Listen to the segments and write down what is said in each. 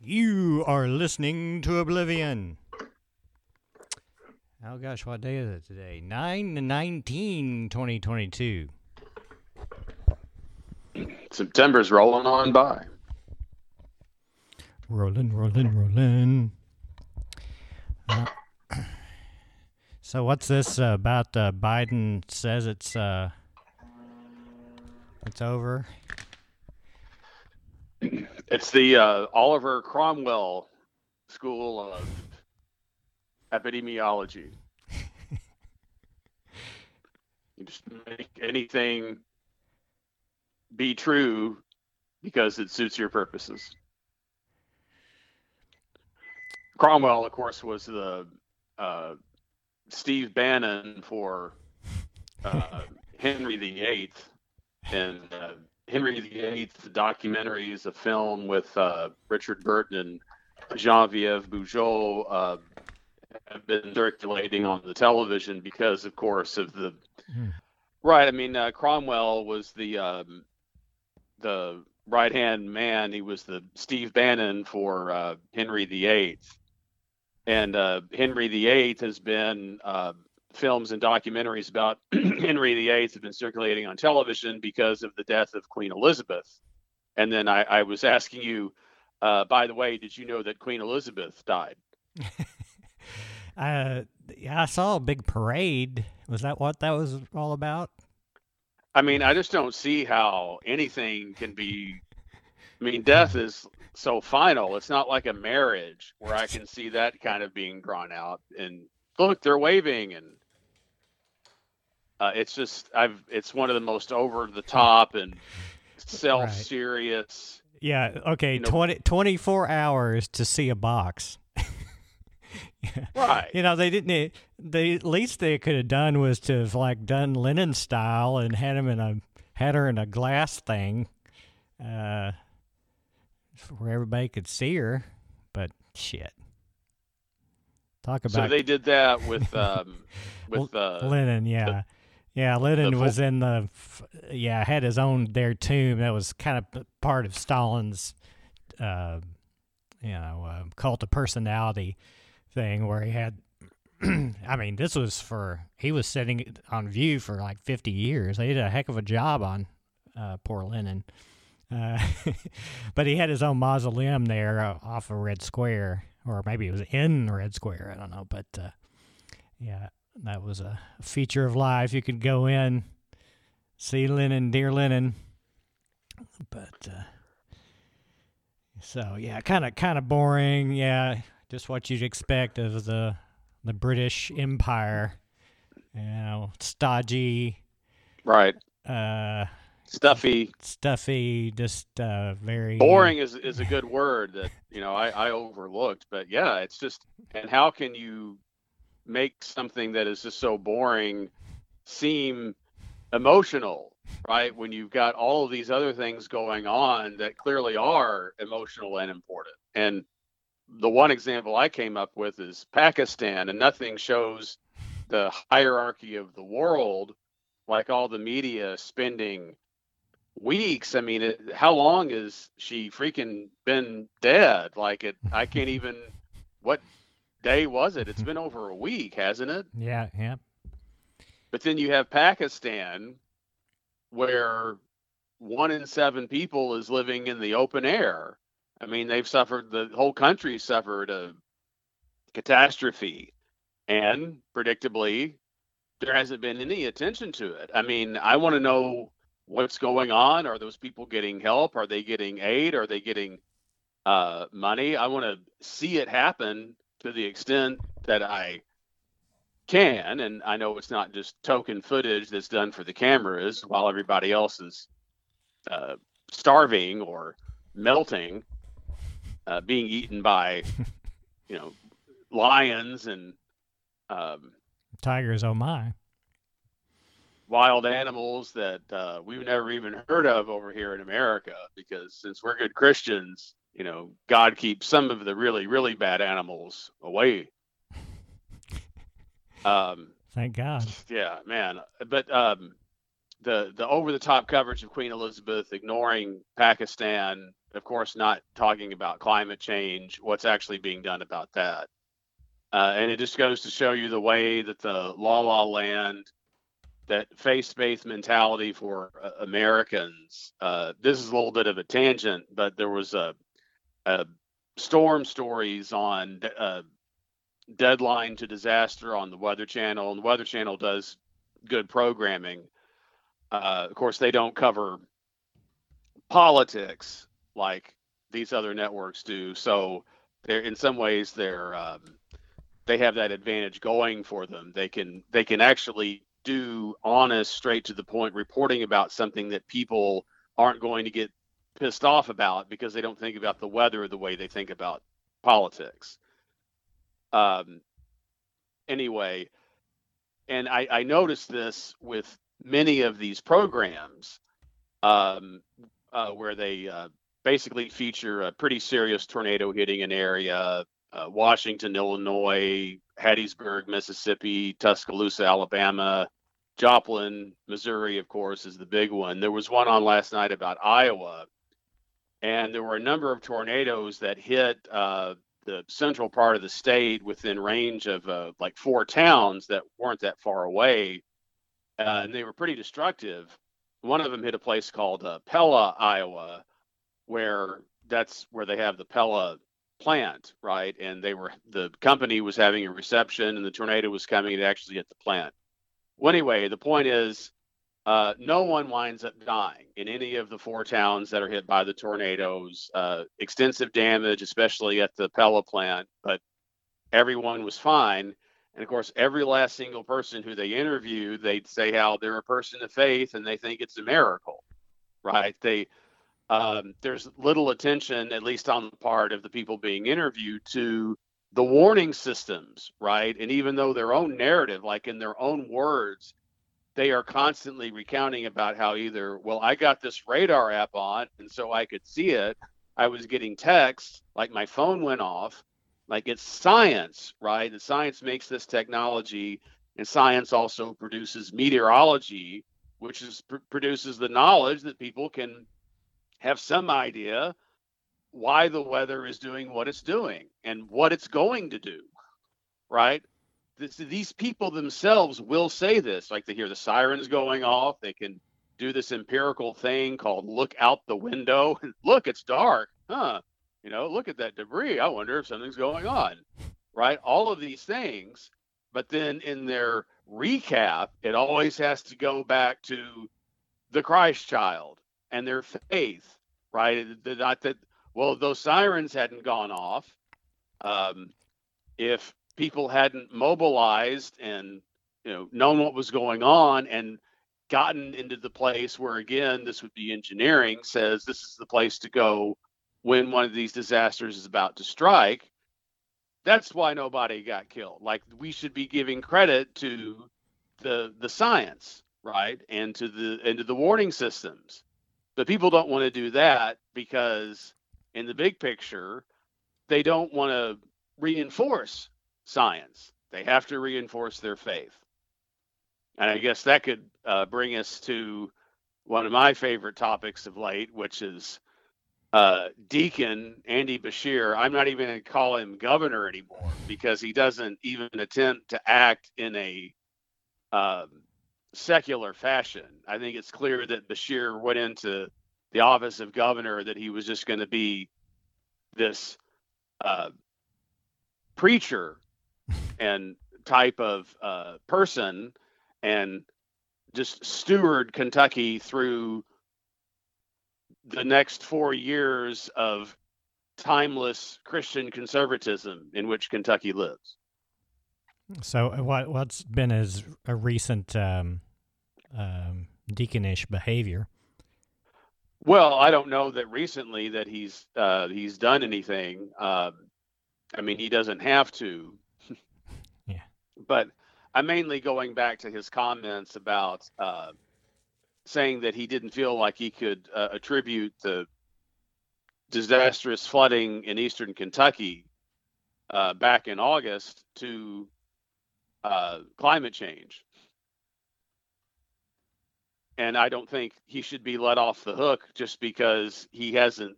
You are listening to Oblivion. Oh gosh, what day is it today? 9 19 2022. September's rolling on by. Rolling, rolling, rolling. Uh, so, what's this uh, about? Uh, Biden says it's uh, it's over. It's the uh, Oliver Cromwell School of Epidemiology. you just make anything be true because it suits your purposes. Cromwell, of course, was the uh, Steve Bannon for uh, Henry VIII, and uh, Henry VIII, the documentary is a film with uh, Richard Burton and Genevieve Bujold, uh, have been circulating on the television because, of course, of the Hmm. right. I mean, uh, Cromwell was the um, the right hand man. He was the Steve Bannon for uh, Henry VIII, and uh, Henry VIII has been uh, films and documentaries about Henry VIII have been circulating on television because of the death of Queen Elizabeth. And then I, I was asking you, uh, by the way, did you know that Queen Elizabeth died? Uh, yeah, I saw a big parade. Was that what that was all about? I mean, I just don't see how anything can be. I mean, death is so final. It's not like a marriage where I can see that kind of being drawn out. And look, they're waving, and uh, it's just I've. It's one of the most over the top and self serious. Yeah, okay, You know- 20, 24 hours to see a box. Right. You know, they didn't. The least they could have done was to have like done Lenin style and had him in a had her in a glass thing, uh, where everybody could see her. But shit, talk about. So they did that with um, with uh, Lenin. Yeah, yeah. Lenin the was in the yeah had his own their tomb that was kind of part of Stalin's, uh, you know, uh, cult of personality thing where he had. I mean, this was for he was sitting on view for like fifty years. They did a heck of a job on uh, poor Lenin. Uh, but he had his own mausoleum there uh, off of Red Square, or maybe it was in Red Square. I don't know, but uh, yeah, that was a feature of life. You could go in, see Lenin, dear Lenin, but uh, so yeah, kind of kind of boring. Yeah, just what you'd expect of the the British Empire. You know, stodgy, right uh, stuffy. stuffy, just uh, very Boring is is a good word that you know I, I overlooked, but yeah, it's just and how can you make something that is just so boring seem emotional, right? When you've got all of these other things going on that clearly are emotional and important. And the one example I came up with is Pakistan, and nothing shows the hierarchy of the world like all the media spending weeks. I mean, it, how long has she freaking been dead? Like it, I can't even. What day was it? It's been over a week, hasn't it? yeah, yeah. But then you have Pakistan, where one in seven people is living in the open air. I mean, they've suffered, the whole country suffered a catastrophe. And predictably, there hasn't been any attention to it. I mean, I want to know what's going on. Are those people getting help? Are they getting aid? Are they getting uh, money? I want to see it happen to the extent that I can. And I know it's not just token footage that's done for the cameras while everybody else is uh, starving or melting, uh, being eaten by, you know, lions and um, Tigers, oh my. Wild animals that uh, we've never even heard of over here in America. Because since we're good Christians, you know, God keeps some of the really, really bad animals away. Um, Thank God. yeah, man. But um, the the over the top coverage of Queen Elizabeth, ignoring Pakistan, of course, not talking about climate change, what's actually being done about that. Uh, and it just goes to show you the way that the la la land, that faith based mentality for uh, Americans. Uh, this is a little bit of a tangent, but there was a, a storm stories on uh, deadline to disaster on the Weather Channel, and the Weather Channel does good programming. Uh, of course, they don't cover politics like these other networks do. So they're in some ways they're um, they have that advantage going for them. They can they can actually do honest, straight to the point reporting about something that people aren't going to get pissed off about because they don't think about the weather the way they think about politics. Um, anyway, and I, I noticed this with many of these programs um, uh, where they uh, basically feature a pretty serious tornado hitting an area uh, Washington, Illinois, Hattiesburg, Mississippi, Tuscaloosa, Alabama, Joplin, Missouri, of course, is the big one. There was one on last night about Iowa, and there were a number of tornadoes that hit uh, the central part of the state within range of uh, like four towns that weren't that far away, uh, and they were pretty destructive. One of them hit a place called uh, Pella, Iowa, where that's where they have the Pella plant, right? And they were the company was having a reception, and the tornado was coming to actually hit the plant. Well, anyway, the point is, uh, no one winds up dying in any of the four towns that are hit by the tornadoes. Uh, extensive damage, especially at the Pella plant, but everyone was fine. And of course, every last single person who they interview, they'd say how they're a person of faith and they think it's a miracle, right? They um, there's little attention, at least on the part of the people being interviewed, to the warning systems, right? And even though their own narrative, like in their own words, they are constantly recounting about how either, well, I got this radar app on and so I could see it. I was getting texts, like my phone went off. Like it's science, right? And science makes this technology, and science also produces meteorology, which is pr- produces the knowledge that people can have some idea why the weather is doing what it's doing and what it's going to do, right? This, these people themselves will say this, like they hear the sirens going off. They can do this empirical thing called look out the window look, it's dark, huh? You know, look at that debris. I wonder if something's going on, right? All of these things. But then in their recap, it always has to go back to the Christ child and their faith, right? Not that, well, those sirens hadn't gone off. Um, if people hadn't mobilized and you know known what was going on and gotten into the place where again this would be engineering says this is the place to go when one of these disasters is about to strike that's why nobody got killed like we should be giving credit to the the science right and to the and to the warning systems but people don't want to do that because, in the big picture, they don't want to reinforce science. They have to reinforce their faith. And I guess that could uh, bring us to one of my favorite topics of late, which is uh, Deacon Andy Beshear I'm not even going to call him governor anymore because he doesn't even attempt to act in a um, secular fashion. I think it's clear that Beshear went into the office of governor that he was just going to be this uh, preacher and type of uh, person and just steward Kentucky through the next four years of timeless Christian conservatism in which Kentucky lives. So, uh, what what's been his a recent um, um, deaconish behavior? Well, I don't know that recently that he's uh, he's done anything. Um, I mean, he doesn't have to. yeah. But I'm mainly going back to his comments about uh, saying that he didn't feel like he could uh, attribute the disastrous flooding in eastern Kentucky uh, back in August to uh, climate change. and I don't think he should be let off the hook just because he hasn't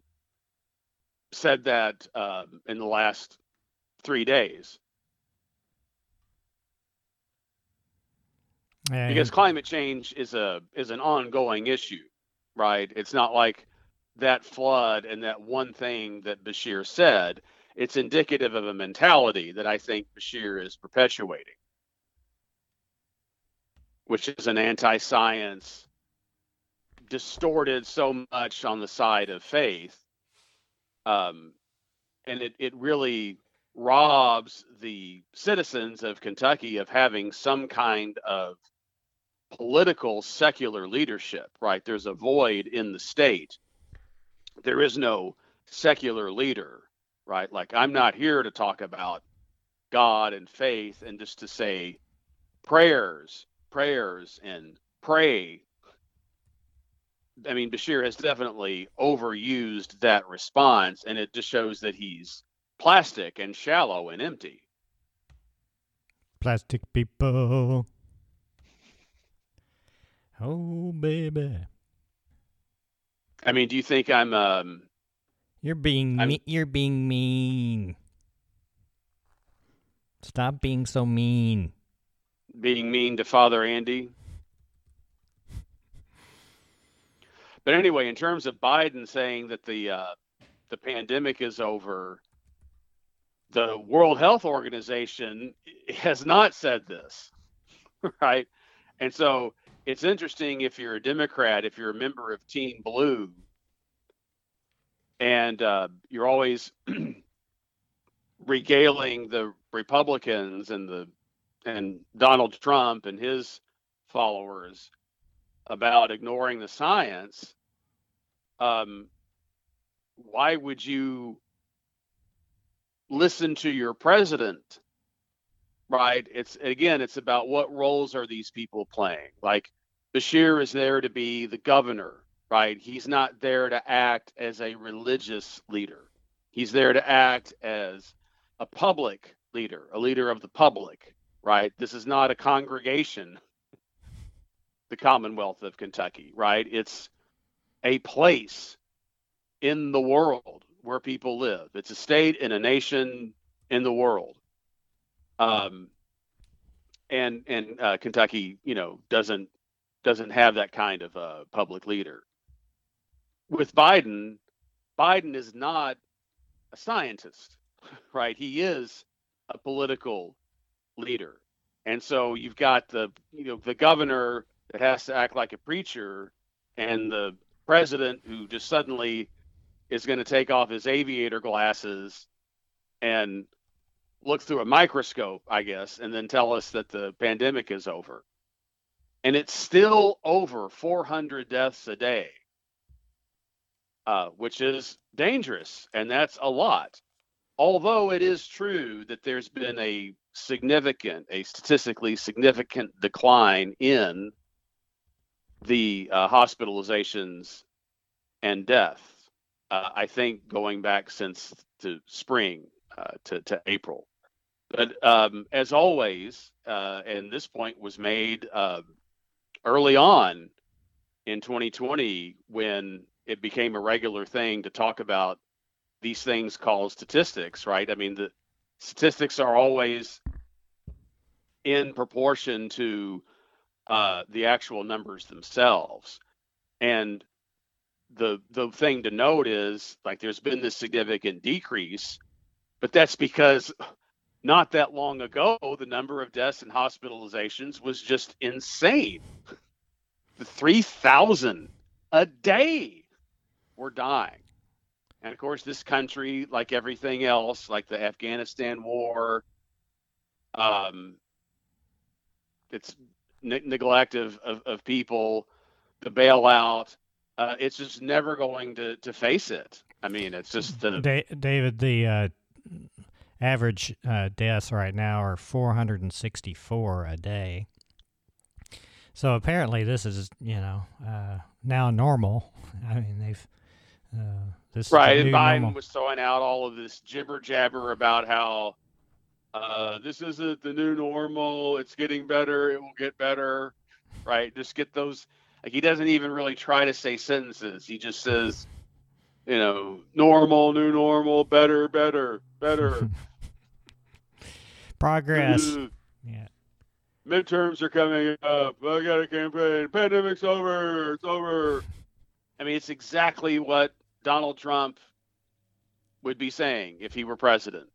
said that um, in the last three days. And because climate change is a is an ongoing issue, right? It's not like that flood and that one thing that Beshear said. It's indicative of a mentality that I think Beshear is perpetuating, which is an anti-science, distorted so much on the side of faith, um, and it it really robs the citizens of Kentucky of having some kind of political secular leadership, right? There's a void in the state. There is no secular leader, right? Like, I'm not here to talk about God and faith and just to say prayers, prayers, and pray. I mean, Beshear has definitely overused that response, and it just shows that he's plastic and shallow and empty. plastic people. Oh, baby. I mean, do you think I'm um, You're being I'm- me- you're being mean. Stop being so mean. Being mean to Father Andy. But anyway, in terms of Biden saying that the uh, the pandemic is over, the World Health Organization has not said this, right? And so it's interesting if you're a Democrat, if you're a member of Team Blue, and uh, you're always regaling the Republicans and the and Donald Trump and his followers about ignoring the science, um, why would you listen to your president? Right? It's again, it's about what roles are these people playing? Like Beshear is there to be the governor, right? He's not there to act as a religious leader. He's there to act as a public leader, a leader of the public, right? This is not a congregation, the Commonwealth of Kentucky, right? It's a place in the world where people live. It's a state and a nation in the world. Um, and and uh, Kentucky, you know, doesn't doesn't have that kind of uh, public leader. With Biden, Biden is not a scientist, right? He is a political leader. And so you've got the you know the governor that has to act like a preacher and the president who just suddenly is going to take off his aviator glasses and look through a microscope, I guess, and then tell us that the pandemic is over. And it's still over 400 deaths a day, uh, which is dangerous, and that's a lot although it is true that there's been a significant, a statistically significant decline in the uh, hospitalizations and death. uh, I think going back since to spring uh, to, to April. But um, as always, uh, and this point was made uh, early on in 2020 when it became a regular thing to talk about these things called statistics, right? I mean, the statistics are always in proportion to uh, the actual numbers themselves. And the the thing to note is like there's been this significant decrease, but that's because not that long ago the number of deaths and hospitalizations was just insane. The 3,000 a day were dying. And of course, this country, like everything else, like the Afghanistan war, um, it's ne- neglect of, of, of people, the bailout, uh, it's just never going to, to face it. I mean, it's just the Da- David, the uh, average uh, deaths right now are 464 a day. So apparently, this is you know uh, now normal. I mean, they've uh, this is right. And Biden normal. was throwing out all of this jibber jabber about how uh, this isn't the new normal. It's getting better. It will get better. Right. Just get those. Like he doesn't even really try to say sentences. He just says, you know, normal, new normal, better, better, better. Progress. Yeah. midterms are coming up. I got a campaign. Pandemic's over. It's over. I mean, it's exactly what Donald Trump would be saying if he were president.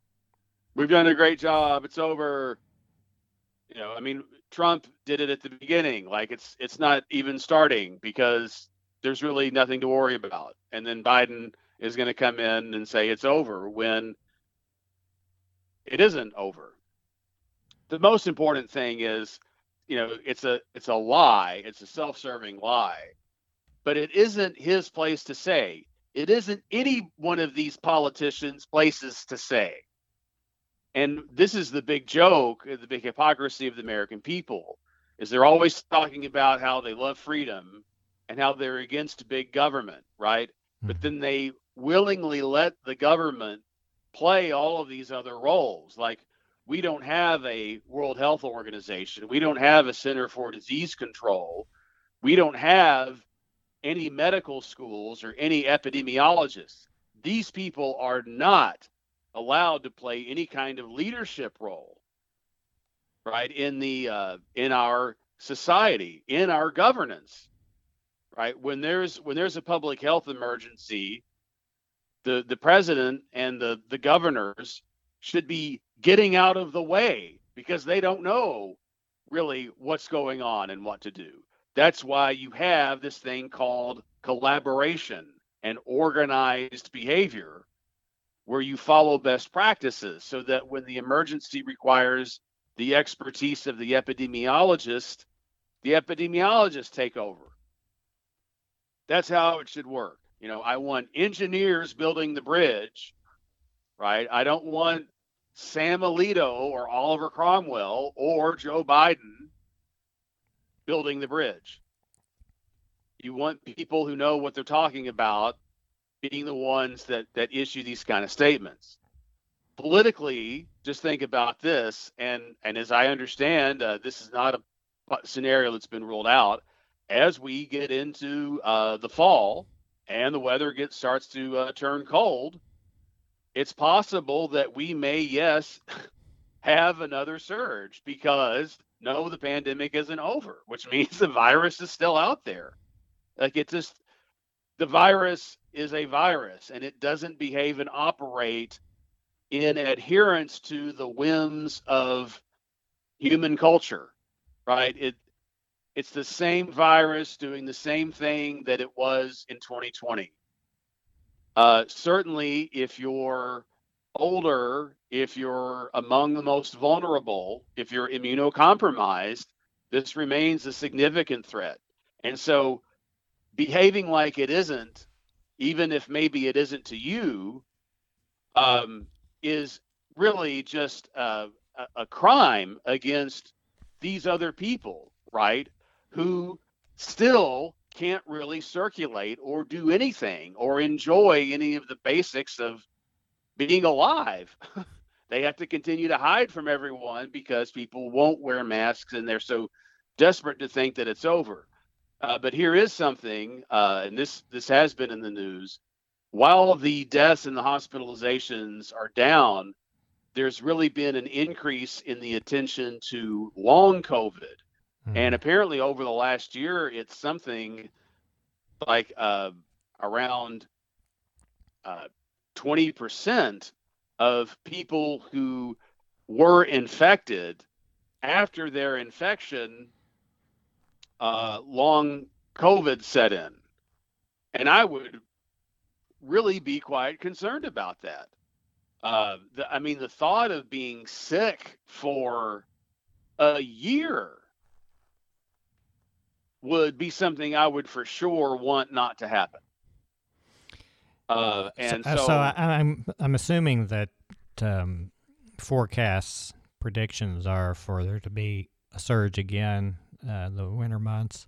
We've done a great job. It's over. You know, I mean, Trump did it at the beginning. Like it's it's not even starting because there's really nothing to worry about. And then Biden is going to come in and say it's over when it isn't over the most important thing is you know it's a it's a lie it's a self-serving lie but it isn't his place to say. It isn't any one of these politicians places to say. And this is the big joke uh, the big hypocrisy of the american people is they're always talking about how they love freedom and how they're against big government right? Hmm. But then they willingly let the government play all of these other roles. Like we don't have a World Health Organization. We don't have a Center for Disease Control. We don't have any medical schools or any epidemiologists. These people are not allowed to play any kind of leadership role, right? In the uh, in our society, in our governance, right? When there's when there's a public health emergency, the the president and the the governors should be getting out of the way because they don't know really what's going on and what to do. That's why you have this thing called collaboration and organized behavior where you follow best practices so that when the emergency requires the expertise of the epidemiologist, the epidemiologists take over. That's how it should work. You know, I want engineers building the bridge, right? I don't want Sam Alito or Oliver Cromwell or Joe Biden building the bridge. You want people who know what they're talking about being the ones that that issue these kind of statements. Politically, just think about this, and and as I understand, uh, this is not a scenario that's been ruled out. As we get into uh, the fall and the weather gets starts to uh, turn cold, it's possible that we may, yes, have another surge because no, the pandemic isn't over, which means the virus is still out there. Like it just, the virus is a virus and it doesn't behave and operate in adherence to the whims of human culture, right? It, it's the same virus doing the same thing that it was in 2020. Uh, certainly, if you're older, if you're among the most vulnerable, if you're immunocompromised, this remains a significant threat. And so, behaving like it isn't, even if maybe it isn't to you, um, is really just a, a crime against these other people, right? Who still can't really circulate or do anything or enjoy any of the basics of being alive. they have to continue to hide from everyone because people won't wear masks and they're so desperate to think that it's over. Uh, but here is something, uh, and this this has been in the news. While the deaths and the hospitalizations are down, there's really been an increase in the attention to long COVID Hmm. and apparently over the last year it's something like uh, around uh, 20% of people who were infected after their infection uh, long covid set in and i would really be quite concerned about that uh, the, i mean the thought of being sick for a year would be something I would for sure want not to happen. Uh, and so, so, so I, I'm I'm assuming that um, forecasts predictions are for there to be a surge again uh, the winter months.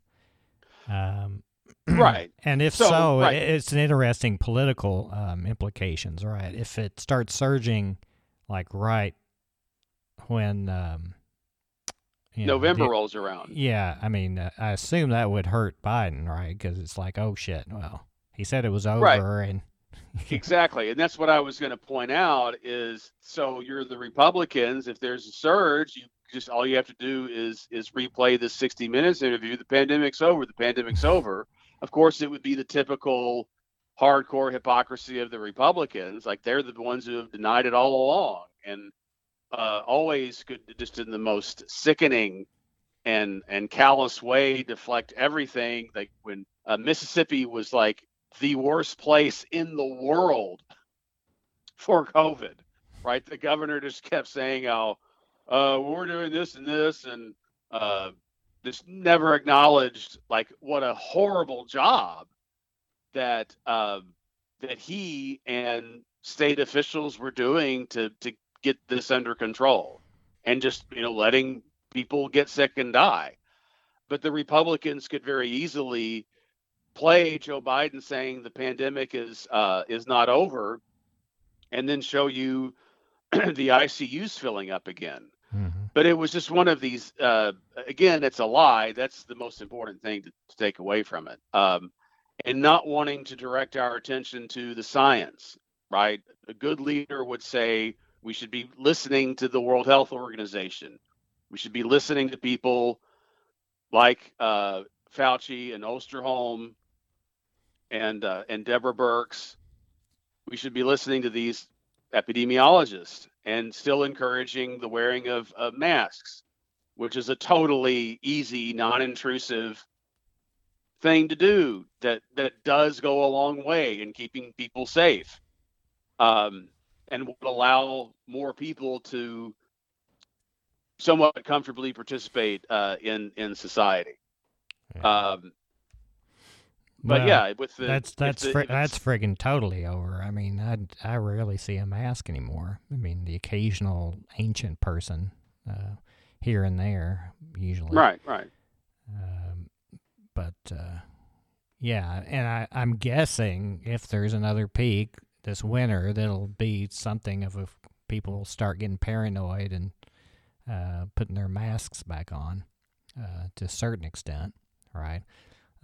Um, right. And if So, so, right. it's an interesting political um, implications, right? If it starts surging, like right when um, you know, November rolls around. Yeah, I mean, uh, I assume that would hurt Biden, right? Because it's like, oh shit, well, he said it was over, Right. and Exactly. And that's what I was going to point out is so you're the Republicans. If there's a surge, you just all you have to do is is replay the 60 minutes interview. The pandemic's over. The pandemic's over. Of course, it would be the typical hardcore hypocrisy of the Republicans. Like they're the ones who have denied it all along and uh, always could just in the most sickening and and callous way deflect everything. Like when uh, Mississippi was like the worst place in the world for COVID, right? The governor just kept saying, "Oh, uh, we're doing this and this," and uh, just never acknowledged like what a horrible job that um, that he and state officials were doing to to get this under control, and just you know letting people get sick and die. But the Republicans could very easily play Joe Biden saying the pandemic is uh, is not over, and then show you the ICUs filling up again. Mhm. But it was just one of these. Uh, again, it's a lie. That's the most important thing to, to take away from it. Um, and not wanting to direct our attention to the science. Right, a good leader would say we should be listening to the World Health Organization. We should be listening to people like uh, Fauci and Osterholm and uh, and Deborah Birx. We should be listening to these epidemiologists and still encouraging the wearing of, of masks, which is a totally easy, non-intrusive thing to do that that does go a long way in keeping people safe, um, and would allow more people to somewhat comfortably participate uh, in in society. Um, but Well, yeah, with the that's if that's the- if it's- that's friggin' totally over. I mean, I I rarely see a mask anymore. I mean, the occasional ancient person uh, here and there, usually. right, right. Um, but uh, yeah, and I, I'm guessing if there's another peak this winter, that'll be something of a people will start getting paranoid and uh, putting their masks back on uh, to a certain extent, right?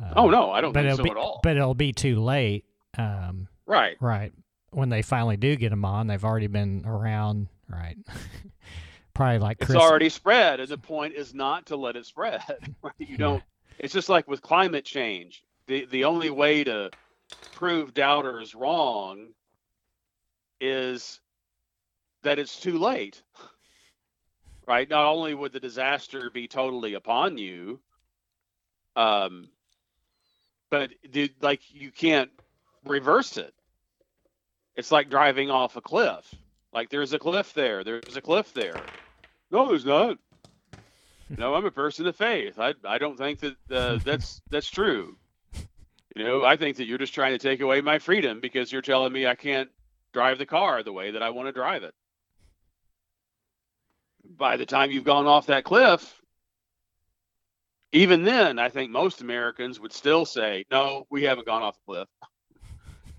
Uh, Oh no, I don't but think so be, at all. But it'll be too late. Um, right. Right. When they finally do get them on, they've already been around. Right. Probably like It's already spread, and the point is not to let it spread. Right? You Yeah. don't. It's just like with climate change. The the only way to prove doubters wrong is that it's too late. Right? Not only would the disaster be totally upon you, um, but the, like you can't reverse it. It's like driving off a cliff. Like there's a cliff there. There's a cliff there. No, there's not. No, I'm a person of faith. I I don't think that uh, that's that's true. You know, I think that you're just trying to take away my freedom because you're telling me I can't drive the car the way that I want to drive it. By the time you've gone off that cliff, even then, I think most Americans would still say, "No, we haven't gone off the cliff."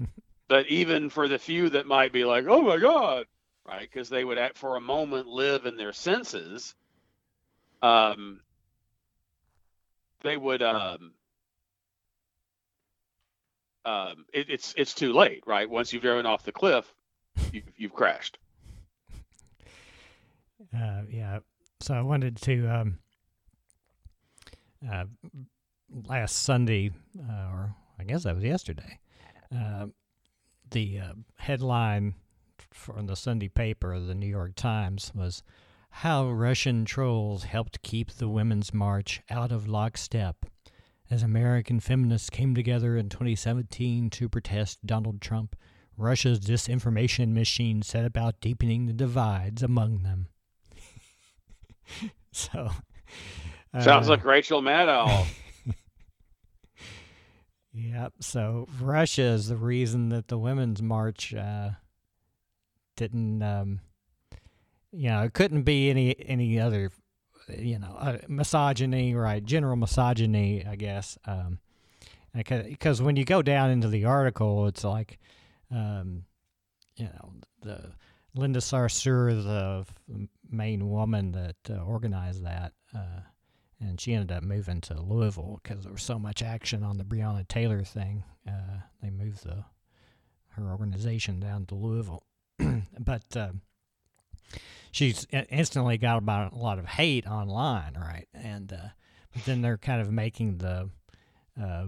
but even for the few that might be like, "Oh my God," right? Because they would, act for a moment, live in their senses. Um, they would. Um, um, it, it's it's too late, right? Once you've driven off the cliff, you've, you've crashed. Uh, yeah. So I wanted to um, uh, last Sunday, uh, or I guess that was yesterday. Uh, the uh, headline from the Sunday paper, the New York Times, was "How Russian Trolls Helped Keep the Women's March Out of Lockstep." As American feminists came together in 2017 to protest Donald Trump, Russia's disinformation machine set about deepening the divides among them. so, Sounds uh, like Rachel Maddow. Yep. So Russia is the reason that the women's march uh, didn't. Um, you know, it couldn't be any any other. You know, uh, misogyny, right? General misogyny, I guess. Um, because when you go down into the article, it's like, um, you know, the Linda Sarsour, the main woman that uh, organized that, uh, and she ended up moving to Louisville because there was so much action on the Breonna Taylor thing. Uh, they moved the her organization down to Louisville, but uh, she's instantly got about a lot of hate online, right? And uh, but then they're kind of making the uh,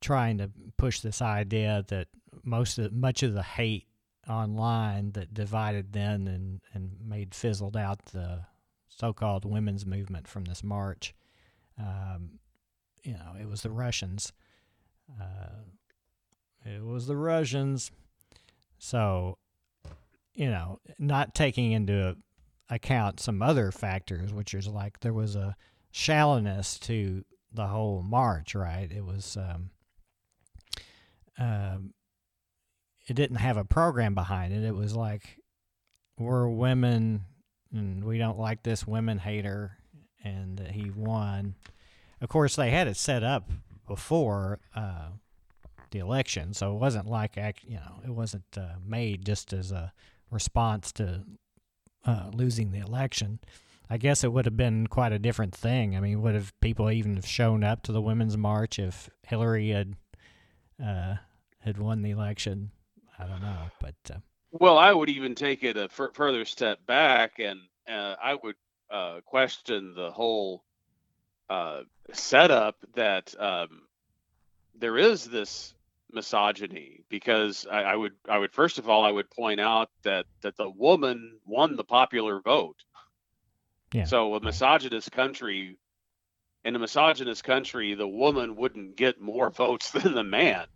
trying to push this idea that most of much of the hate online that divided then and, and made fizzled out the so-called women's movement from this march. Um, you know, it was the Russians. Uh, it was the Russians. So, you know, not taking into account some other factors, which is like there was a shallowness to the whole march, right? It was, um, um, it didn't have a program behind it. It was like, we're women and we don't like this women hater, and he won. Of course, they had it set up before uh, the election, so it wasn't like you know it wasn't uh, made just as a response to uh, losing the election. I guess it would have been quite a different thing. I mean, would have people even have shown up to the women's march if Hillary had uh, had won the election? I don't know, but uh, well, I would even take it a f- further step back, and uh, I would uh, question the whole uh, setup that um, there is this misogyny because I, I, would I would first of all I would point out that that the woman won the popular vote. Yeah. So a misogynist country in a misogynist country, the woman wouldn't get more votes than the man.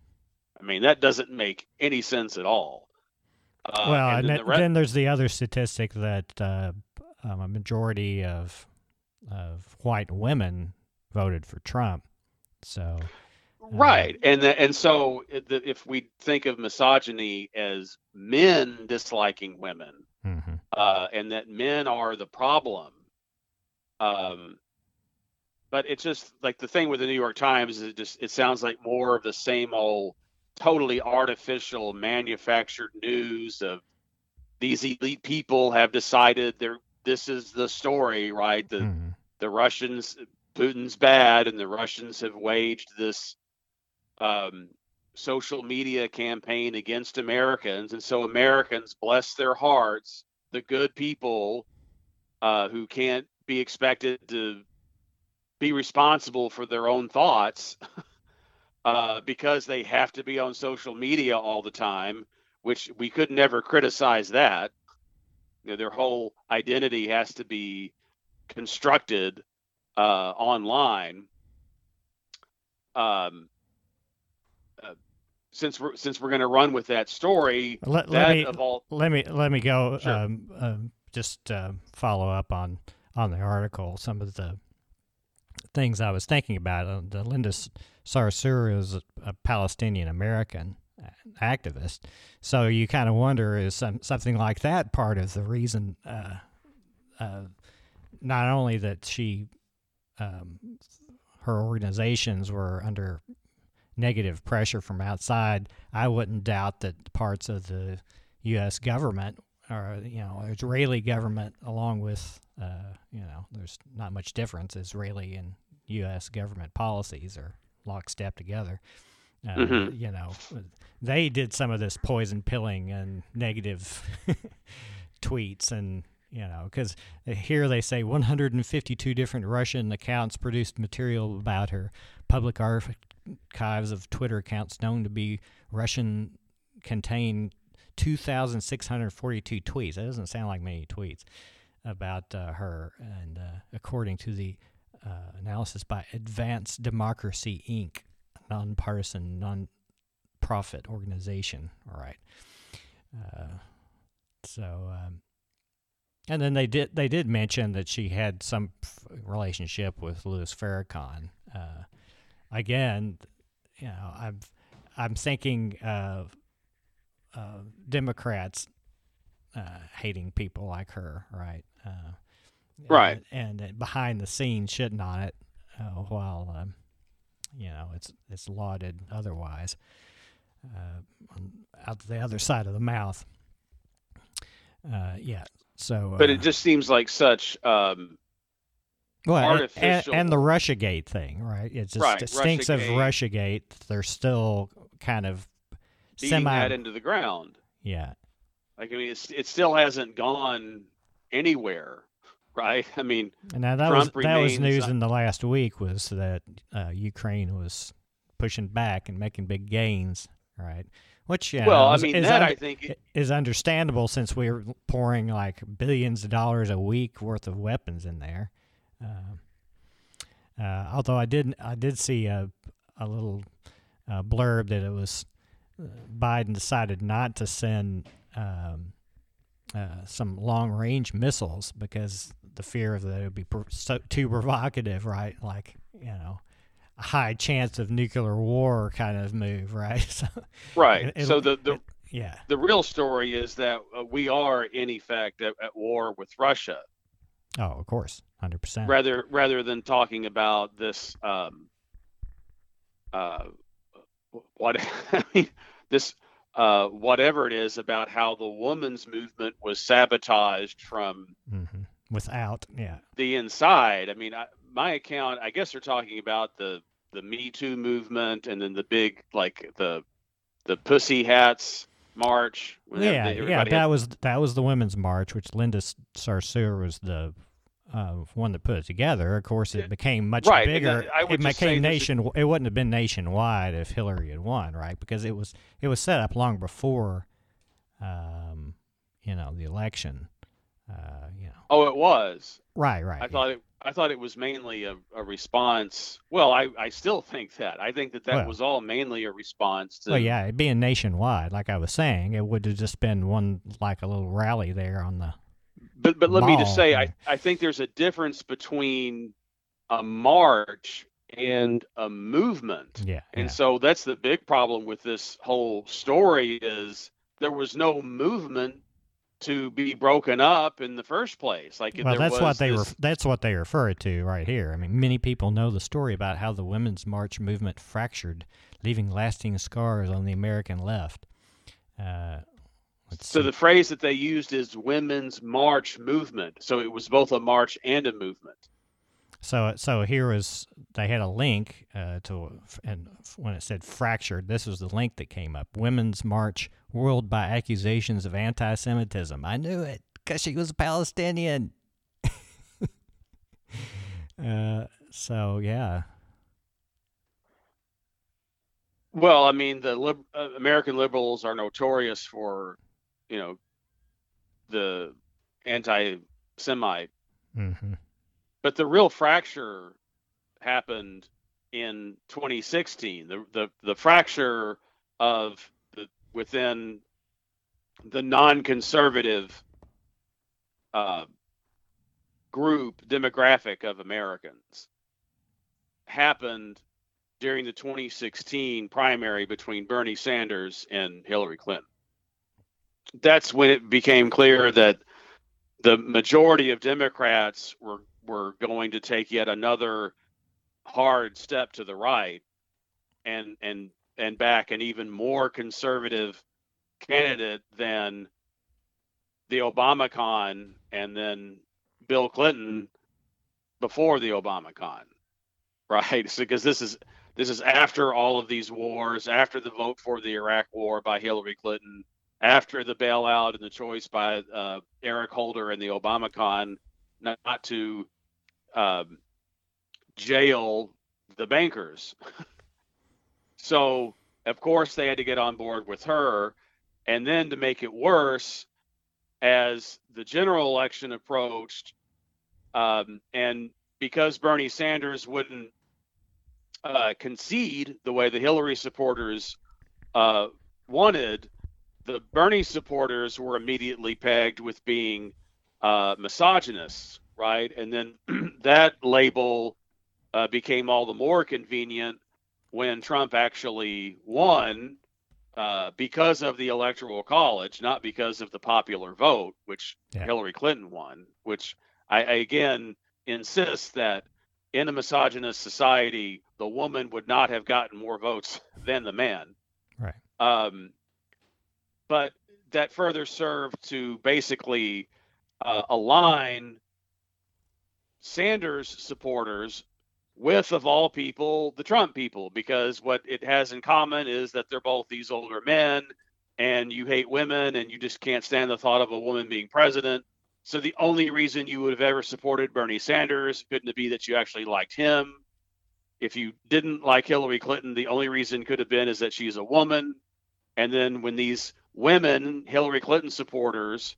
I mean, that doesn't make any sense at all. Uh, well, and then, the re- then, there's the other statistic that uh, um, a majority of of white women voted for Trump. So, uh, right, and the, and so if we think of misogyny as men disliking women, mm-hmm. uh, and that men are the problem, um, but it's just like the thing with the New York Times is it just it sounds like more of the same old totally artificial manufactured news of these elite people have decided they're this is the story right the mm-hmm. the russians putin's bad and the russians have waged this um, social media campaign against americans and so americans bless their hearts the good people uh, who can't be expected to be responsible for their own thoughts uh, because they have to be on social media all the time, which we could never criticize that. You know, their whole identity has to be constructed uh, online. Um, uh, since we're since we're going to run with that story, let, that let me all... let me let me go. Sure. Um, um, just uh, follow up on on the article. Some of the things I was thinking about. Uh, the Linda Sarsour is a, Palestinian American activist, so you kind of wonder is some, something like that part of the reason? Uh, uh, not only that she, um, her organizations were under negative pressure from outside, I wouldn't doubt that parts of the U.S. government or you know Israeli government, along with uh, you know, there's not much difference. Israeli and U.S. government policies are lockstep together. Uh, mm-hmm. You know, they did some of this poison pilling and negative tweets, and you know, because here they say 152 different Russian accounts produced material about her. Public archives of Twitter accounts known to be Russian contain 2,642 tweets. That doesn't sound like many tweets about uh, her. And uh, according to the uh, analysis by Advanced Democracy Inc., nonpartisan, non-profit organization. All right. Uh, so, um, and then they did they did mention that she had some relationship with Louis Farrakhan. Uh, again, you know, I'm I'm thinking of uh, Democrats uh, hating people like her, right? Uh, right. And, and, behind the scenes shitting on it, uh, while um, you know it's it's lauded otherwise, uh, out the other side of the mouth. Uh, yeah. So, But uh, it just seems like such. Um, well, and- and, and the RussiaGate thing, right? It just Right, stinks of Russiagate. RussiaGate. They're still kind of semi. that into the ground. yeah. Like I mean, it's, it still hasn't gone anywhere, right? I mean, And now that Trump was that was news un- in the last week was that uh, Ukraine was pushing back and making big gains, right? Which yeah, well, I is- mean is that under- I think is understandable since we're pouring like billions of dollars a week worth of weapons in there. Um uh, although I did I did see a a little uh, blurb that it was uh, Biden decided not to send um, uh, some long range missiles because the fear of that it would be pro- so, too provocative, right? Like you know. A high chance of nuclear war kind of move, right? So, right. it- so the the it- yeah, the real story is that uh, we are in effect at, at war with Russia, Oh, of course, hundred percent. rather rather than talking about this. Um, uh, what I mean, this uh, whatever it is about how the women's movement was sabotaged from hmm Without, yeah, the inside. I mean, I, my account, I guess they're talking about the the Me Too movement, and then the big like the the Pussy Hats march. yeah, yeah. That had- was that was the women's march, which Linda Sarsour was the uh, one that put it together. Of course, it became much Right, bigger. I would it became nation. It wouldn't have been nationwide if Hillary had won, right? Because it was it was set up long before, um, you know, the election. Uh, you know, oh, it was. right, right. I yeah. thought it. I thought it was mainly a, a response. Well, I, I still think that. I think that that Well- was all mainly a response to. Well, yeah, it being nationwide, like I was saying, it would have just been one like a little rally there on the. But but let me just say. I, I think there's a difference between a march and a movement. Yeah, And yeah. so that's the big problem with this whole story is there was no movement to be broken up in the first place. Like Well, that's what they this, ref- that's what they refer to right here. I mean, many people know the story about how the women's march movement fractured, leaving lasting scars on the American left. Let's so see. the phrase that they used is women's march movement. So it was both a march and a movement. So, so here was they had a link uh, to, and when it said fractured, this was the link that came up: Women's March whirled by accusations of anti-Semitism. I knew it because she was a Palestinian. uh, so yeah, Well, I mean, the lib- uh, American liberals are notorious for, you know, the anti-Semite. Hmm but the real fracture happened in 2016 the the, the fracture of the within the non-conservative uh, group demographic of Americans happened during the 2016 primary between Bernie Sanders and Hillary Clinton. That's when it became clear that the majority of Democrats were were going to take yet another hard step to the right and and and back an even more conservative candidate than the Obama con and then Bill Clinton before the Obama con. Right? So because this is this is after all of these wars, after the vote for the Iraq war by Hillary Clinton, after the bailout and the choice by uh, Eric Holder and the Obama con not, not to um, jail the bankers. so, of course, they had to get on board with her. And then to make it worse, as the general election approached, um, and because Bernie Sanders wouldn't uh, concede the way the Hillary supporters uh, wanted, the Bernie supporters were immediately pegged with being uh, misogynists, right? And then that label uh, became all the more convenient when Trump actually won uh, because of the Electoral College, not because of the popular vote, which Yeah. Hillary Clinton won. Which I, I again insist that in a misogynist society, the woman would not have gotten more votes than the man. right. Um, but that further served to basically uh, align Sanders supporters with, of all people, the Trump people, because what it has in common is that they're both these older men and you hate women and you just can't stand the thought of a woman being president. So the only reason you would have ever supported Bernie Sanders couldn't it be that you actually liked him? If you didn't like Hillary Clinton, the only reason could have been is that she's a woman. And then when these women, Hillary Clinton supporters,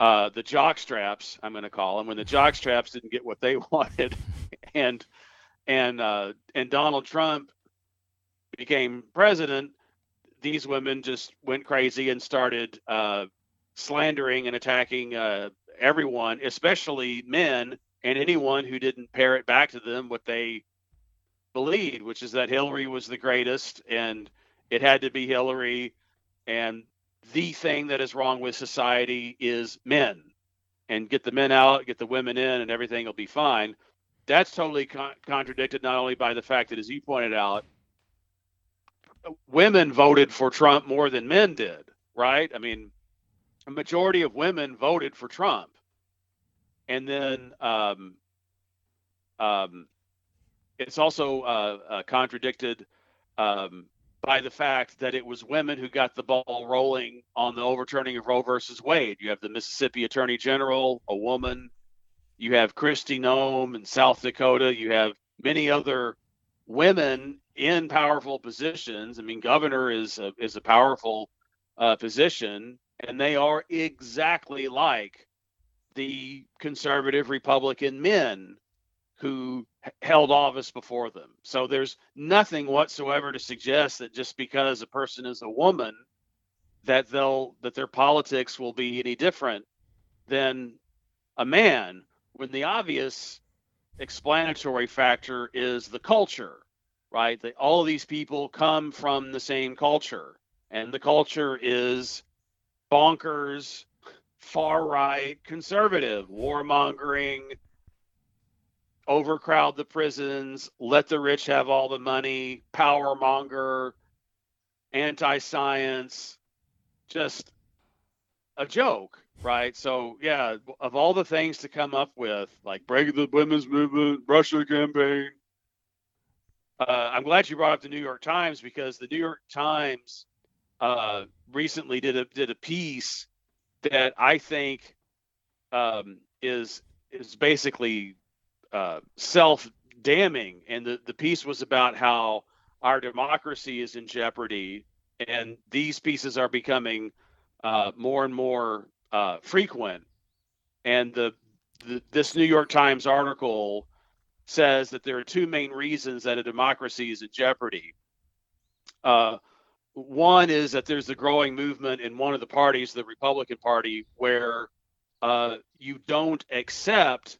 uh, the jockstraps, I'm going to call them, when the jockstraps didn't get what they wanted, and and uh, and Donald Trump became president, these women just went crazy and started uh, slandering and attacking uh, everyone, especially men and anyone who didn't parrot back to them what they believed, which is that Hillary was the greatest and it had to be Hillary. And the thing that is wrong with society is men. And get the men out, get the women in, and everything will be fine. That's totally con- contradicted not only by the fact that, as you pointed out, women voted for Trump more than men did, right? I mean, a majority of women voted for Trump, and then um, um, it's also uh, uh, contradicted um, by the fact that it was women who got the ball rolling on the overturning of Roe versus Wade. You have the Mississippi Attorney General, a woman. You have Kristi Noem in South Dakota. You have many other women in powerful positions. I mean, governor is a, is a powerful uh, position, and they are exactly like the conservative Republican men who held office before them. So there's nothing whatsoever to suggest that just because a person is a woman that they'll that their politics will be any different than a man when the obvious explanatory factor is the culture right? That all of these people come from the same culture, and the culture is bonkers, far right, conservative, warmongering, overcrowd the prisons, let the rich have all the money, power monger, anti science, just a joke, right? So, yeah, of all the things to come up with, like breaking the women's movement, Russia campaign, uh, I'm glad you brought up the New York Times because the New York Times uh, recently did a did a piece that I think um, is is basically uh, self damning, and the the piece was about how our democracy is in jeopardy, and these pieces are becoming uh, more and more uh, frequent, and the, the this New York Times article says that there are two main reasons that a democracy is in jeopardy. Uh, one is that there's a growing movement in one of the parties, the Republican Party, where uh, you don't accept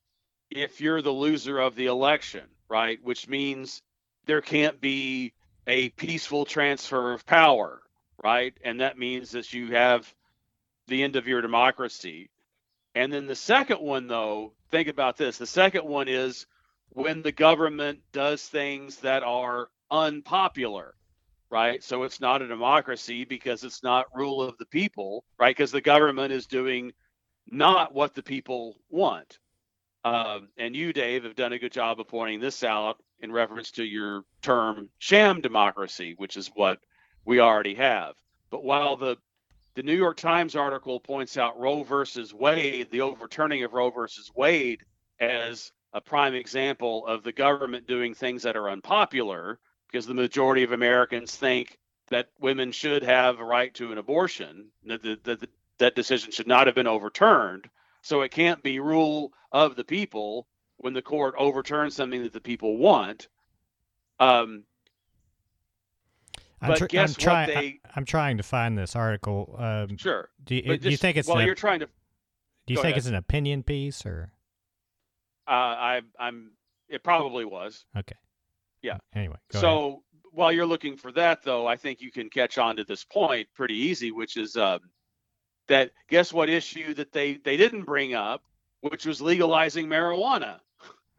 if you're the loser of the election, right? Which means there can't be a peaceful transfer of power, right? And that means that you have the end of your democracy. And then the second one, though, think about this the second one is when the government does things that are unpopular, right? So it's not a democracy because it's not rule of the people, right? Because the government is doing not what the people want. Um, and you, Dave, have done a good job of pointing this out in reference to your term sham democracy, which is what we already have. But while the the New York Times article points out Roe versus Wade, the overturning of Roe versus Wade, as a prime example of the government doing things that are unpopular because the majority of Americans think that women should have a right to an abortion, that, that, that, that decision should not have been overturned. So it can't be rule of the people when the court overturns something that the people want. Um, I'm but tr- guess I'm try- what they? I'm trying to find this article. Um, sure. Do you, just, do you think it's? Well, you're trying to. Do you think ahead. it's an opinion piece or? Uh, I, I'm. It probably was. Okay. Yeah. Anyway. so ahead. while you're looking for that, though, I think you can catch on to this point pretty easy, which is um, that guess what issue that they they didn't bring up, which was legalizing marijuana,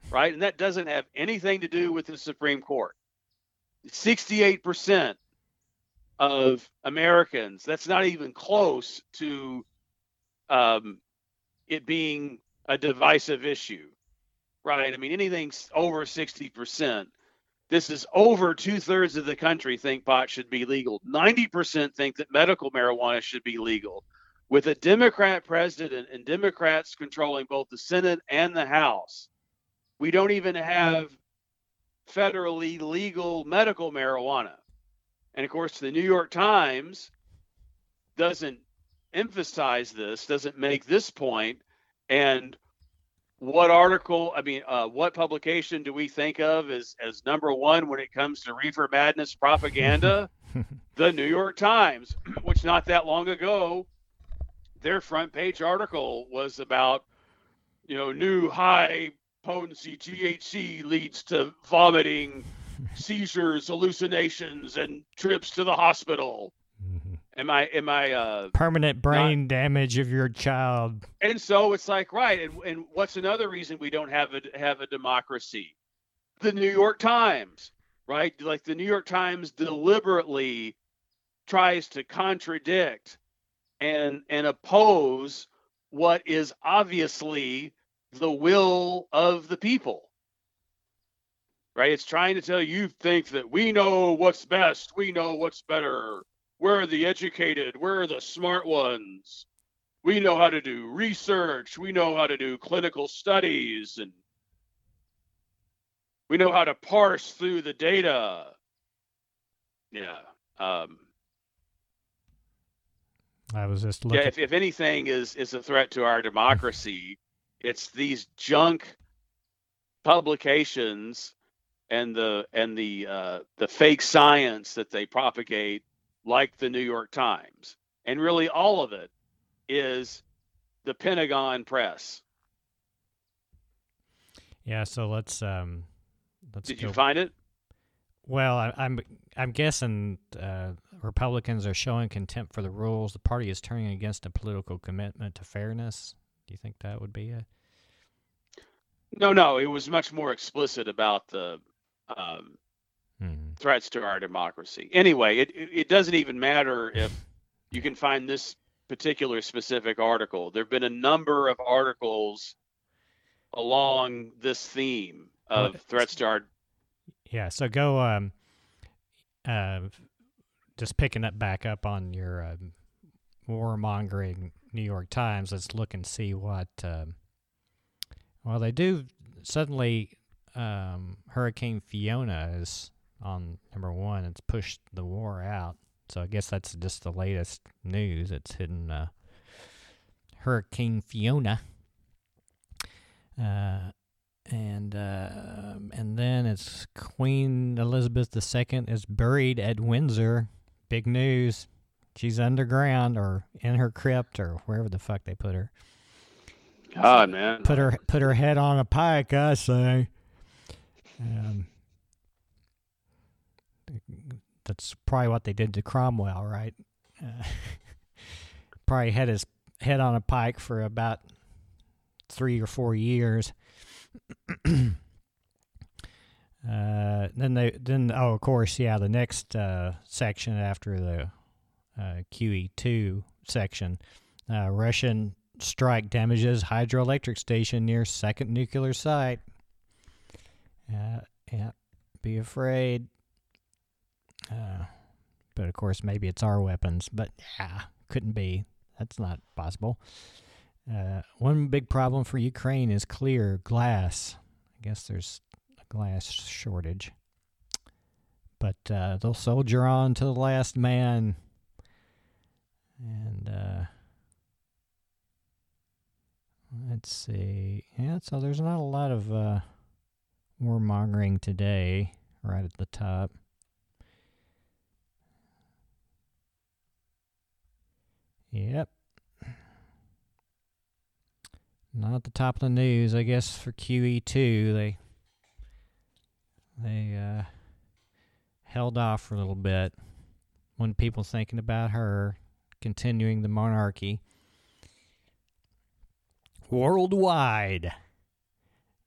right? And that doesn't have anything to do with the Supreme Court. 68% of Americans. That's not even close to um, it being a divisive issue, right? I mean, anything over 60%. This is over two thirds of the country think pot should be legal. 90% think that medical marijuana should be legal. With a Democrat president and Democrats controlling both the Senate and the House, we don't even have federally legal medical marijuana. And of course, the New York Times doesn't emphasize this, doesn't make this point. And what article, I mean, uh, what publication do we think of as, as number one when it comes to reefer madness propaganda? the New York Times, which not that long ago, their front page article was about, you know, new high potency THC leads to vomiting, seizures, hallucinations, and trips to the hospital. Mm-hmm. Am I am I uh, permanent brain not... damage of your child? And so it's like right, and and what's another reason we don't have a have a democracy? The New York Times, right? Like the New York Times deliberately tries to contradict and and oppose what is obviously the will of the people. Right? It's trying to tell you think that we know what's best, we know what's better. We're the educated, we're the smart ones. We know how to do research, we know how to do clinical studies and we know how to parse through the data. Yeah. Um, I was just looking. Yeah, if, if anything is is a threat to our democracy, it's these junk publications and the and the uh, the fake science that they propagate, like the New York Times, and really all of it is the Pentagon press. Yeah, so let's um, let's. Did go. you find it? Well, I, am I'm, I'm guessing uh, Republicans are showing contempt for the rules. The party is turning against a political commitment to fairness. Do you think that would be it? No, no. It was much more explicit about the um, hmm. threats to our democracy. Anyway, it, it, doesn't even matter if you can find this particular specific article. There have been a number of articles along this theme of well, threats to our. Yeah. So go. Um, uh, just picking up back up on your uh, warmongering New York Times. Let's look and see what. Uh, well, they do suddenly. Um, Hurricane Fiona is on number one. It's pushed the war out. So I guess that's just the latest news. It's hidden uh, Hurricane Fiona. Uh, and uh, and then it's Queen Elizabeth II is buried at Windsor. Big news. She's underground or in her crypt or wherever the fuck they put her. God, man. Put her put her head on a pike, I say. Um, that's probably what they did to Cromwell, right? Uh, probably had his head on a pike for about three or four years. Uh, then they then oh of course yeah the next uh, section after the uh, QE two section uh, Russian strike damages hydroelectric station near second nuclear site. Yeah, be afraid. Uh, but of course, maybe it's our weapons. But yeah, couldn't be. That's not possible. Uh, one big problem for Ukraine is clear glass. I guess there's a glass shortage. But uh, they'll soldier on to the last man. And uh, let's see. Yeah, so there's not a lot of uh, warmongering today, right at the top. Yep. Not at the top of the news, I guess, for QE2. They they uh, held off for a little bit when people thinking about her continuing the monarchy worldwide.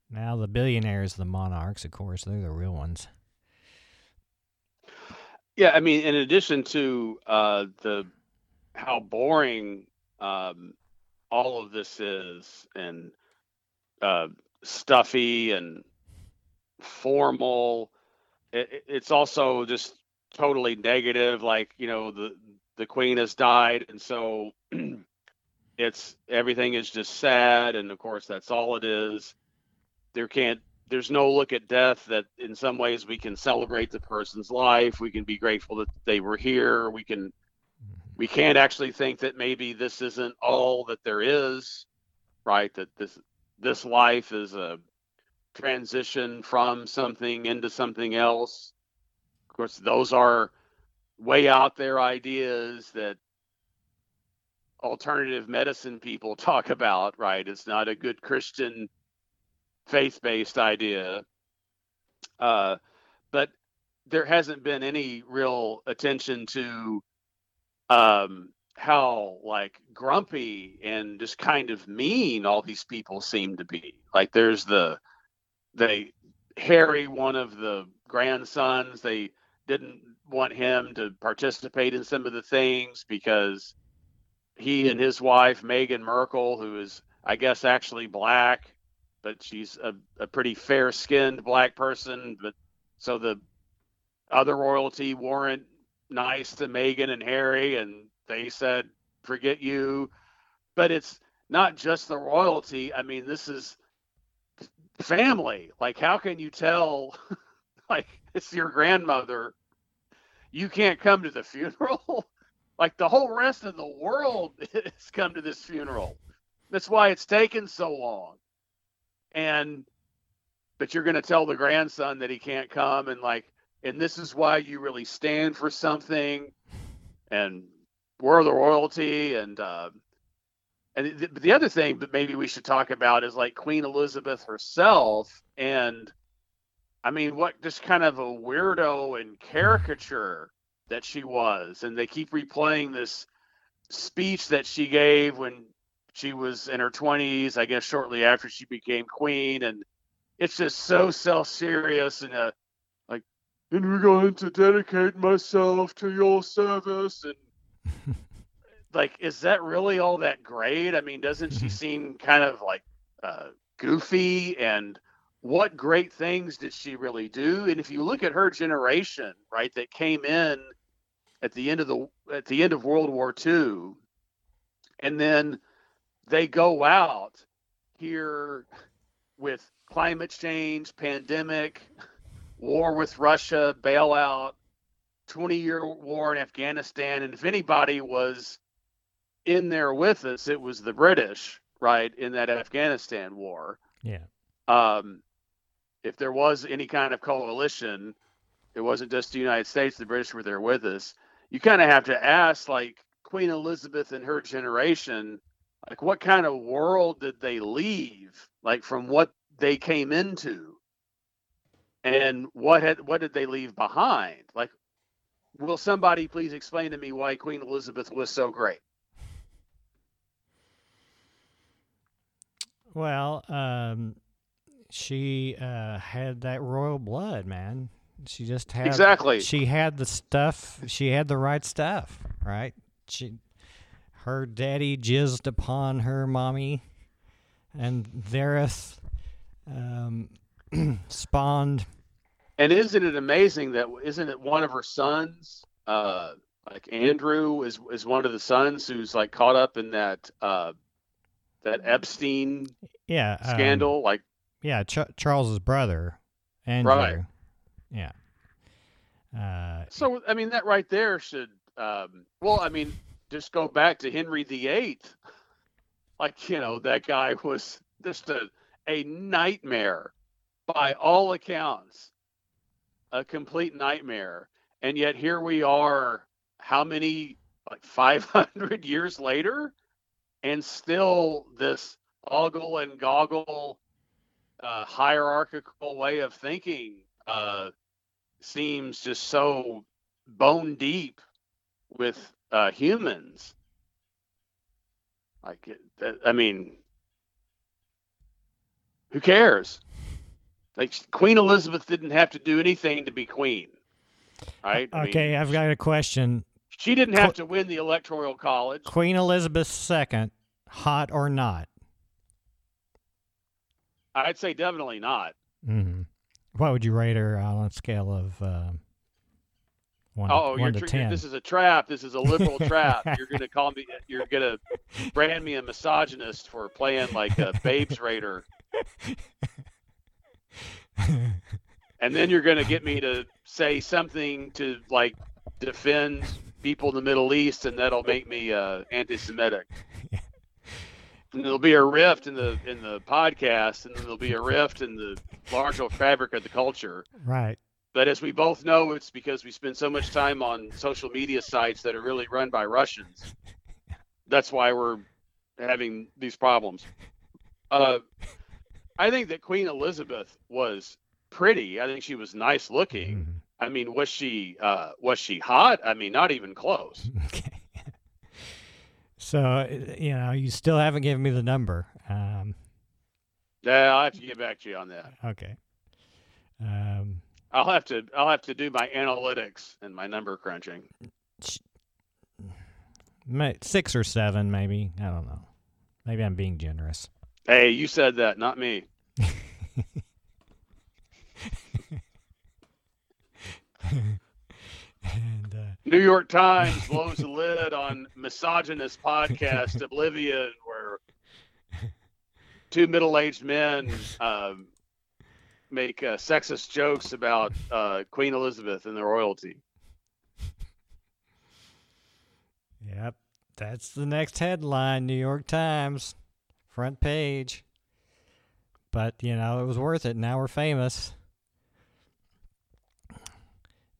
Now the billionaires, the monarchs, of course, they're the real ones. Yeah, I mean, in addition to uh, the how boring um, all of this is, and uh, stuffy and formal, it, it's also just totally negative. Like you know, the the queen has died, and so it's everything is just sad, and of course that's all it is. There can't there's no look at death that in some ways we can celebrate the person's life we can be grateful that they were here we can we can't actually think that maybe this isn't all that there is right? That this this life is a transition from something into something else. Of course those are way out there ideas that alternative medicine people talk about right? It's not a good christian faith-based idea. Uh, but there hasn't been any real attention to um, how like grumpy and just kind of mean all these people seem to be. Like there's the they Harry, one of the grandsons, they didn't want him to participate in some of the things because he and his wife Meghan Markle, who is I guess actually black, but she's a, a pretty fair skinned black person. But so the other royalty weren't nice to Meghan and Harry, and they said, forget you. But it's not just the royalty. I mean, this is family. Like, how can you tell, like, it's your grandmother, you can't come to the funeral? like, the whole rest of the world has come to this funeral. That's why it's taken so long and but you're going to tell the grandson that he can't come and like and this is why you really stand for something and we're the royalty and uh, and the, the other thing that maybe we should talk about is like queen elizabeth herself and i mean what just kind of a weirdo and caricature that she was and they keep replaying this speech that she gave when she was in her 20s, I guess, shortly after she became queen, and it's just so self-serious and uh, like, and we're going to dedicate myself to your service, and like, is that really all that great? I mean, doesn't she seem kind of like uh, goofy? And what great things did she really do? And if you look at her generation, right, that came in at the end of the at the end of World War II, and then they go out here with climate change, pandemic, war with Russia, bailout, 20 year war in Afghanistan. And if anybody was in there with us, it was the British, right, in that Afghanistan war. Yeah. Um, if there was any kind of coalition, it wasn't just the United States, the British were there with us. You kind of have to ask, like, Queen Elizabeth and her generation like what kind of world did they leave like from what they came into and what had what did they leave behind? Like will somebody please explain to me why queen elizabeth was so great? Well um she uh had that royal blood man. She just had exactly. she had the stuff she had the right stuff right? She her daddy jizzed upon her mommy, and thereth um, spawned. And isn't it amazing that isn't it one of her sons, uh, like Andrew, is is one of the sons who's like caught up in that uh, that Epstein yeah um, scandal, um, like yeah Ch- Charles's brother, Andrew. Right. Yeah. Uh, so I mean that right there should um, well I mean just go back to Henry VIII. Like, you know, that guy was just a, a nightmare by all accounts, a complete nightmare. And yet here we are, how many, like 500 years later? And still this ogle and goggle uh, hierarchical way of thinking uh, seems just so bone deep with uh, humans. Like, I mean, who cares? Like Queen Elizabeth didn't have to do anything to be queen. right? I Okay, mean, I've got a question. she didn't have to win the electoral college. Queen Elizabeth II, hot or not? I'd say definitely not. hmm What would you rate her on a scale of uh, one, Oh, one you're to ten? this is a trap. This is a liberal trap. You're gonna call me. You're gonna brand me a misogynist for playing like a babes raider, and then you're gonna get me to say something to like defend people in the Middle East, and that'll make me uh, anti-Semitic. And there'll be a rift in the in the podcast, and then there'll be a rift in the larger fabric of the culture. right. But as we both know, it's because we spend so much time on social media sites that are really run by Russians. That's why we're having these problems. Uh, I think that Queen Elizabeth was pretty. I think she was nice looking. Mhm. I mean, was she uh, was she hot? I mean, not even close. Okay. So you know, you still haven't given me the number. Um, Yeah, I'll have to get back to you on that. okay. Um, I'll have to I'll have to do my analytics and my number crunching. six or seven, maybe. I don't know. Maybe I'm being generous. Hey, you said that, not me. and uh, New York Times blows the lid on misogynist podcast Oblivion, where two middle-aged men um, make uh, sexist jokes about uh, Queen Elizabeth and the royalty. Yep. That's the next headline, New York Times, front page. But, you know, it was worth it. Now we're famous.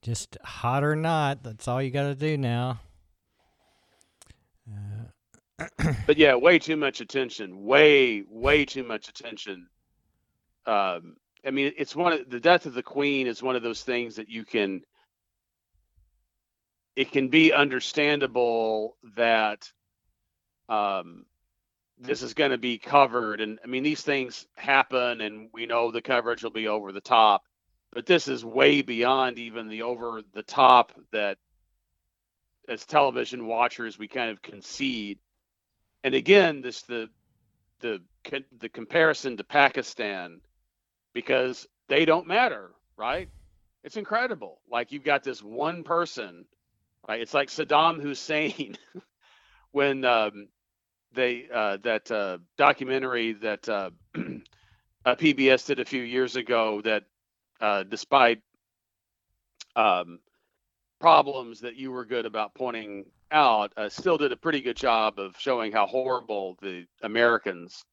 Just hot or not, that's all you got to do now. Uh, But yeah, way too much attention. Way, way too much attention. Um, I mean, it's one of the death of the Queen is one of those things that you can. It can be understandable that um, this is going to be covered, and I mean these things happen, and we know the coverage will be over the top. But this is way beyond even the over the top that, as television watchers, we kind of concede and again this the the the comparison to Pakistan because they don't matter, right? It's incredible. Like you've got this one person, right? It's like Saddam Hussein when um, they uh, that uh, documentary that uh, uh, PBS did a few years ago that uh, despite um, problems that you were good about pointing out, uh, still did a pretty good job of showing how horrible the Americans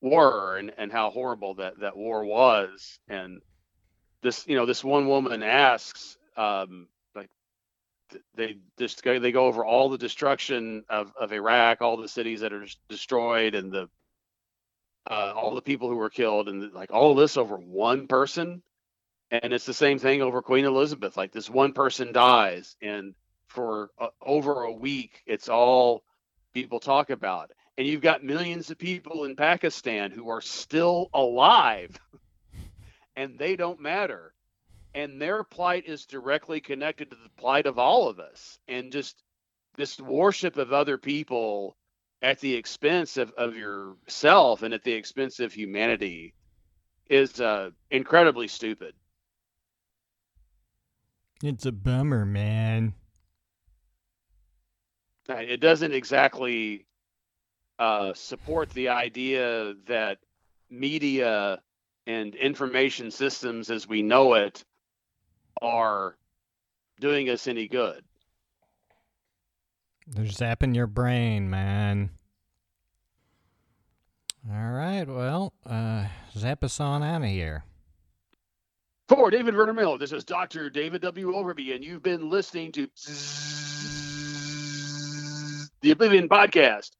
were and, and how horrible that, that war was. And this, you know, this one woman asks, um, they just go, they go over all the destruction of, of Iraq, all the cities that are destroyed, and the uh, all the people who were killed, and like all this over one person. And it's the same thing over Queen Elizabeth. Like this one person dies, and for over a week, it's all people talk about. And you've got millions of people in Pakistan who are still alive, and they don't matter. And their plight is directly connected to the plight of all of us. And just this worship of other people at the expense of, of yourself and at the expense of humanity is uh, incredibly stupid. it's a bummer, man. It doesn't exactly uh, support the idea that media and information systems as we know it are doing us any good. They're zapping your brain, man. All right, well, uh, zap us on out of here. For David Verner Miller, this is Dr. David W. Overby, and you've been listening to the Oblivion Podcast.